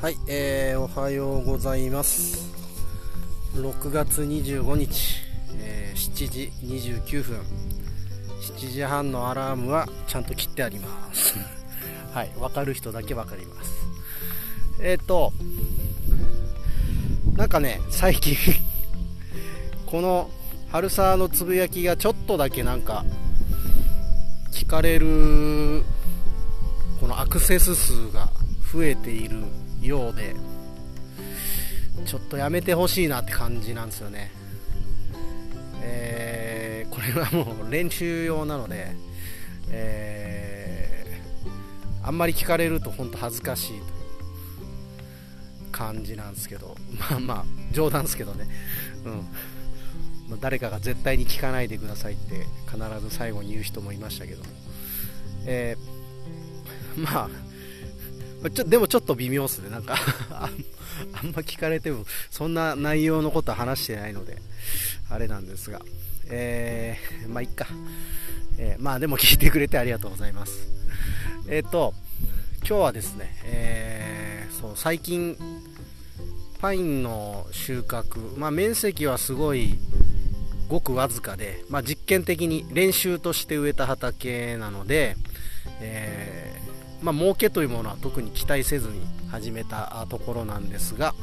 はい、えー、おはようございます。6月25日、えー、7時29分。7時半のアラームはちゃんと切ってあります。はい分かる人だけ分かります。えっ、ー、となんかね最近この春沢のつぶやきがちょっとだけなんか聞かれるこのアクセス数が増えているようでちょっとやめてほしいなって感じなんですよね、えー、これはもう練習用なので、えー、あんまり聞かれると本当恥ずかしいという感じなんですけどまあまあ冗談ですけどね。うん。誰かが絶対に聞かないでくださいって必ず最後に言う人もいましたけども、えー、まあちょ でもちょっと微妙っすね、なんか あんま聞かれても、そんな内容のことは話してないので、あれなんですが、えー、まあ、いっか。えー、まあ、でも聞いてくれてありがとうございます。えっ、ー、と、今日はですね、えー、そう、最近、パインの収穫、まあ、面積はすごい、ごくわずかで、まあ、実験的に練習として植えた畑なので、えまあ儲けというものは特に期待せずに始めたところなんですが、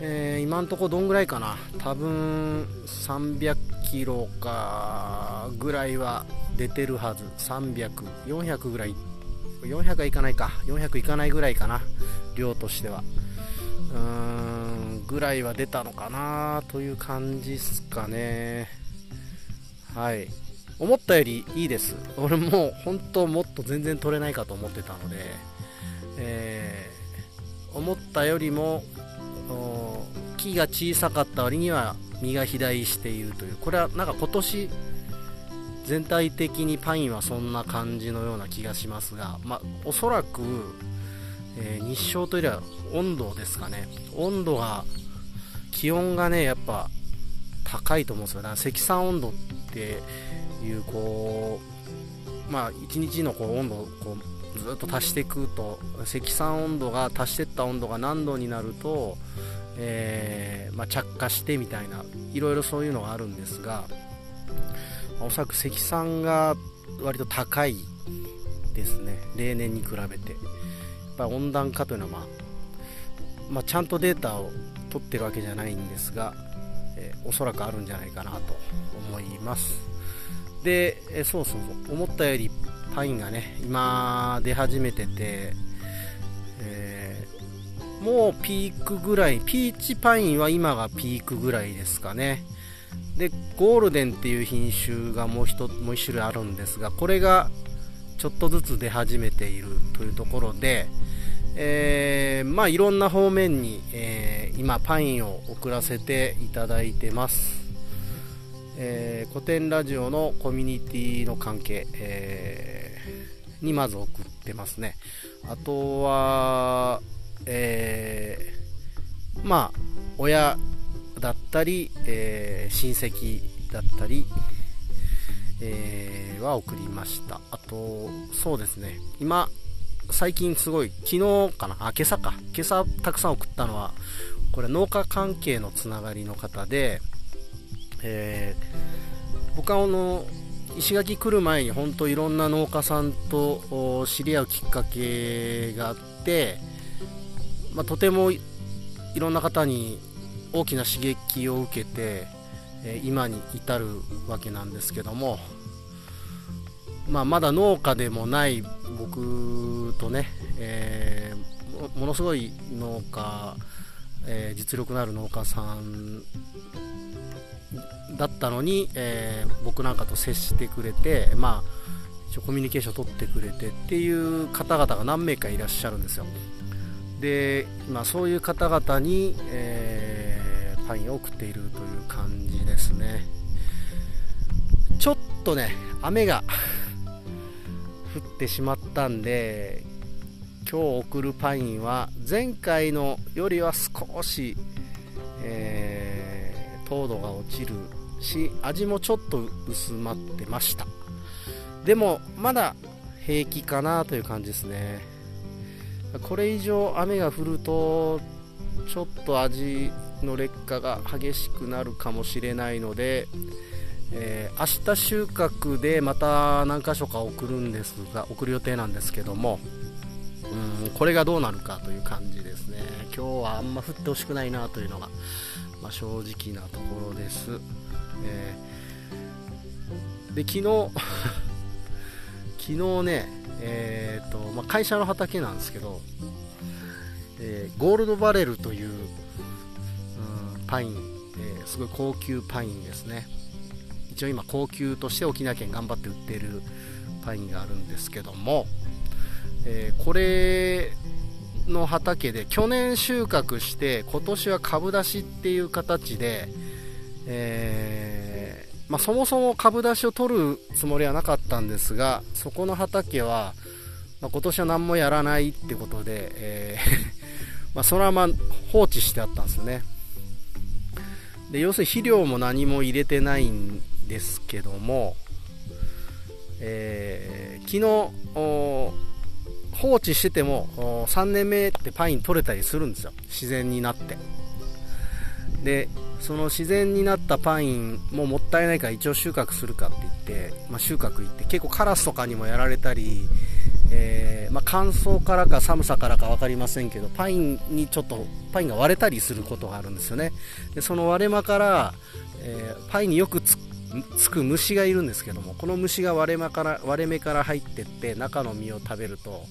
えー、今のところどんぐらいかな。多分300キロかぐらいは出てるはず。300、400ぐらい400はいかないか。400いかないぐらいかな。量としては。うーんぐらいは出たのかなという感じですかね。はい。思ったよりいいです。俺も本当もっと全然取れないかと思ってたので、えー、思ったよりも木が小さかった割には実が肥大しているというこれはなんか今年全体的にパインはそんな感じのような気がしますが、まあ、おそらく、えー、日照というよりは温度ですかね。温度が気温がねやっぱ高いと思うんですよ。だから積算温度っていうこうまあ1日のこう温度をこうずっと足していくと積算温度が足していった温度が何度になると、え、まあ、着火してみたいないろいろそういうのがあるんですがおそらく積算が割と高いですね。例年に比べて。やっぱ温暖化というのは、まあ、まあ、ちゃんとデータを取ってるわけじゃないんですが、えー、おそらくあるんじゃないかなと思います。で、えそうそうそう、思ったよりパインがね、今出始めてて、えー、もうピークぐらい、ピーチパインは今がピークぐらいですかね。で、ゴールデンっていう品種がもう一もう一種類あるんですが、これがちょっとずつ出始めているというところで、えー、まあいろんな方面に、えー、今パインを送らせていただいてます。えー、古典ラジオのコミュニティの関係、えー、にまず送ってますね。あとは、えー、まあ、親だったり、えー、親戚だったり、えー、は送りました。あと、そうですね、今、最近すごい、昨日かな、あ、今朝か、今朝たくさん送ったのは、これ農家関係のつながりの方で、えー、僕はあの石垣来る前に本当いろんな農家さんと知り合うきっかけがあって、まあ、とてもいろんな方に大きな刺激を受けて、え、今に至るわけなんですけども、まあ、まだ農家でもない僕とね、えー、ものすごい農家、えー、実力のある農家さんだったのに、えー、僕なんかと接してくれて、まあ、コミュニケーション取ってくれてっていう方々が何名かいらっしゃるんですよ。で、まあ、そういう方々に、えー、パインを送っているという感じですね。ちょっとね雨が降ってしまったんで今日送るパインは前回のよりは少し、えー、糖度が落ちるし味もちょっと薄まってました。でもまだ平気かなという感じですね。これ以上雨が降るとちょっと味の劣化が激しくなるかもしれないので、えー、明日収穫でまた何箇所か送るんですが送る予定なんですけどもうんこれがどうなるかという感じですね。今日はあんま降ってほしくないなというのが、まあ、正直なところです、えー、で昨日 昨日ね、えーとまあ、会社の畑なんですけど、えー、ゴールドバレルという、うん、パイン、えー、すごい高級パインですね。一応今高級として沖縄県頑張って売っているパインがあるんですけども、えー、これの畑で去年収穫して今年は株出しっていう形で、えー、まあ、そもそも株出しを取るつもりはなかったんですがそこの畑は、まあ、今年は何もやらないってことで、えー ま、そのまま放置してあったんですね。で要するに肥料も何も入れてないんですけども、えー、昨日放置してても3年目ってパイン取れたりするんですよ。自然になって。でその自然になったパインももったいないから一応収穫するかって言って、まあ、収穫行って結構カラスとかにもやられたり、えー、まあ、乾燥からか寒さからか分かりませんけどパインにちょっとパインが割れたりすることがあるんですよね。でその割れ間から、えー、パインによくつく虫がいるんですけどもこの虫が割れ目から割れ目から入ってって中の実を食べると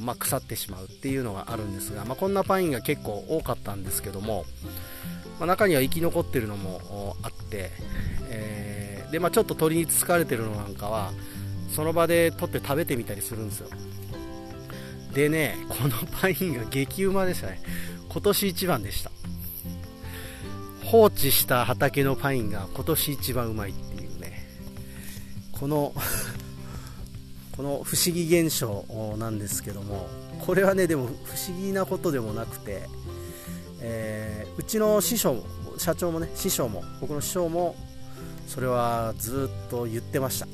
まあ、腐ってしまうっていうのがあるんですが、まあ、こんなパインが結構多かったんですけども、まあ、中には生き残ってるのもあって、えー、でまあ、ちょっと鳥につつかれてるのなんかはその場で取って食べてみたりするんですよ。でねこのパインが激うまでしたね。今年一番でした。放置した畑のパインが今年一番うまいっていうね。このこの不思議現象なんですけどもこれはねでも不思議なことでもなくて、えー、うちの師匠も社長もね師匠も僕の師匠もそれはずっと言ってました。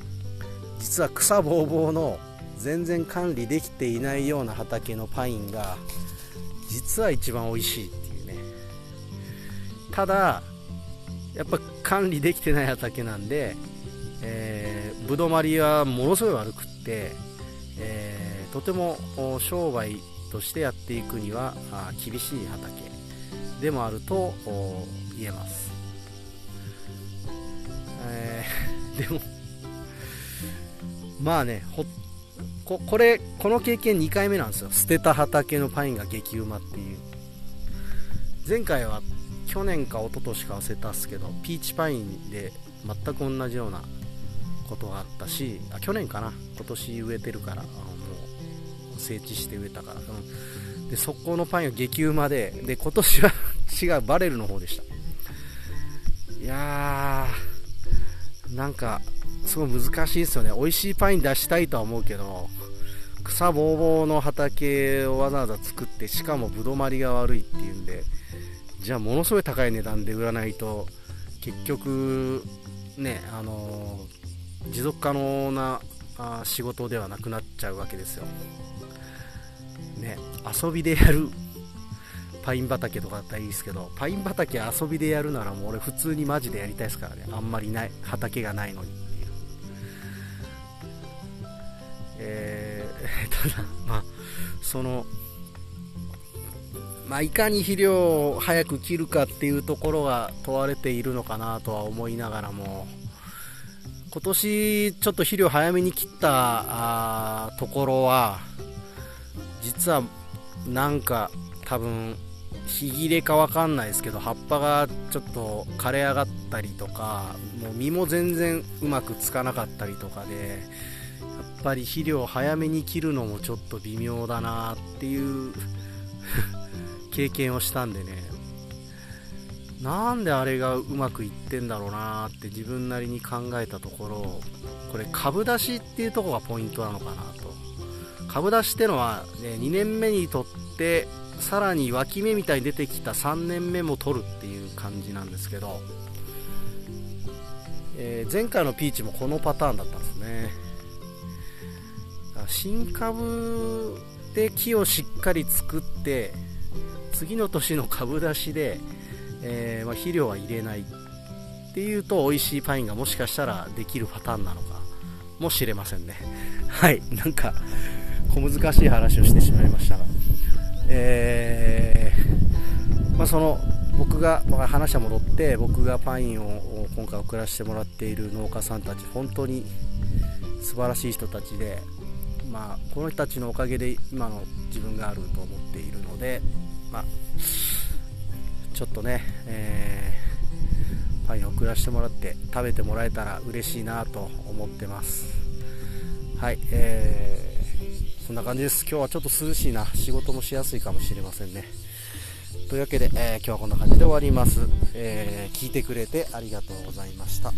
実は草ぼうぼうの全然管理できていないような畑のパインが実は一番美味しいっていうね。ただやっぱ管理できてない畑なんで、えー、ぶどまりはものすごい悪くて、えー、とても商売としてやっていくには厳しい畑でもあると言えます、えー、でもまあねここれこの経験2回目なんですよ。捨てた畑のパインが激うまっていう。前回は去年か一昨年か忘れたっすけどピーチパインで全く同じようなことがあったしあ去年かな。今年植えてるからあのもう整地して植えたから、うん、でそこのパンが激うまでで今年は 違うバレルの方でした。いやーなんかすごい難しいですよね。美味しいパイン出したいとは思うけど草ぼうぼうの畑をわざわざ作ってしかもぶどまりが悪いっていうんでじゃあものすごい高い値段で売らないと結局ねあのー持続可能なあ仕事ではなくなっちゃうわけですよ。ね、遊びでやるパイン畑とかだったらいいですけど、パイン畑遊びでやるならもう俺普通にマジでやりたいですからね。あんまりない、畑がないのにっていう。えー、ただ、まあ、その、まあ、いかに肥料を早く切るかっていうところが問われているのかなとは思いながらも、今年ちょっと肥料早めに切ったところは実はなんか多分日切れかわかんないですけど葉っぱがちょっと枯れ上がったりとかもう実も全然うまくつかなかったりとかでやっぱり肥料早めに切るのもちょっと微妙だなっていう 経験をしたんでね。なんであれがうまくいってんだろうなって自分なりに考えたところこれ株出しっていうとこがポイントなのかなと。株出しってのは、ね、2年目にとってさらに脇芽みたいに出てきた3年目も取るっていう感じなんですけど、えー、前回のピーチもこのパターンだったんですね。新株で木をしっかり作って次の年の株出しで、えー、まあ、肥料は入れないっていうと美味しいパインがもしかしたらできるパターンなのかもしれませんね。はいなんか小難しい話をしてしまいましたが。えー、まあ、その僕が話は戻って僕がパインを今回送らせてもらっている農家さんたち本当に素晴らしい人たちで、まあ、この人たちのおかげで今の自分があると思っているので、まあ、ちょっとね、えー、パインを送らせてもらって食べてもらえたら嬉しいなと思ってます。はい、えー、そんな感じです。今日はちょっと涼しいな。仕事もしやすいかもしれませんね。というわけで、えー、今日はこんな感じで終わります、えー、聞いてくれてありがとうございました。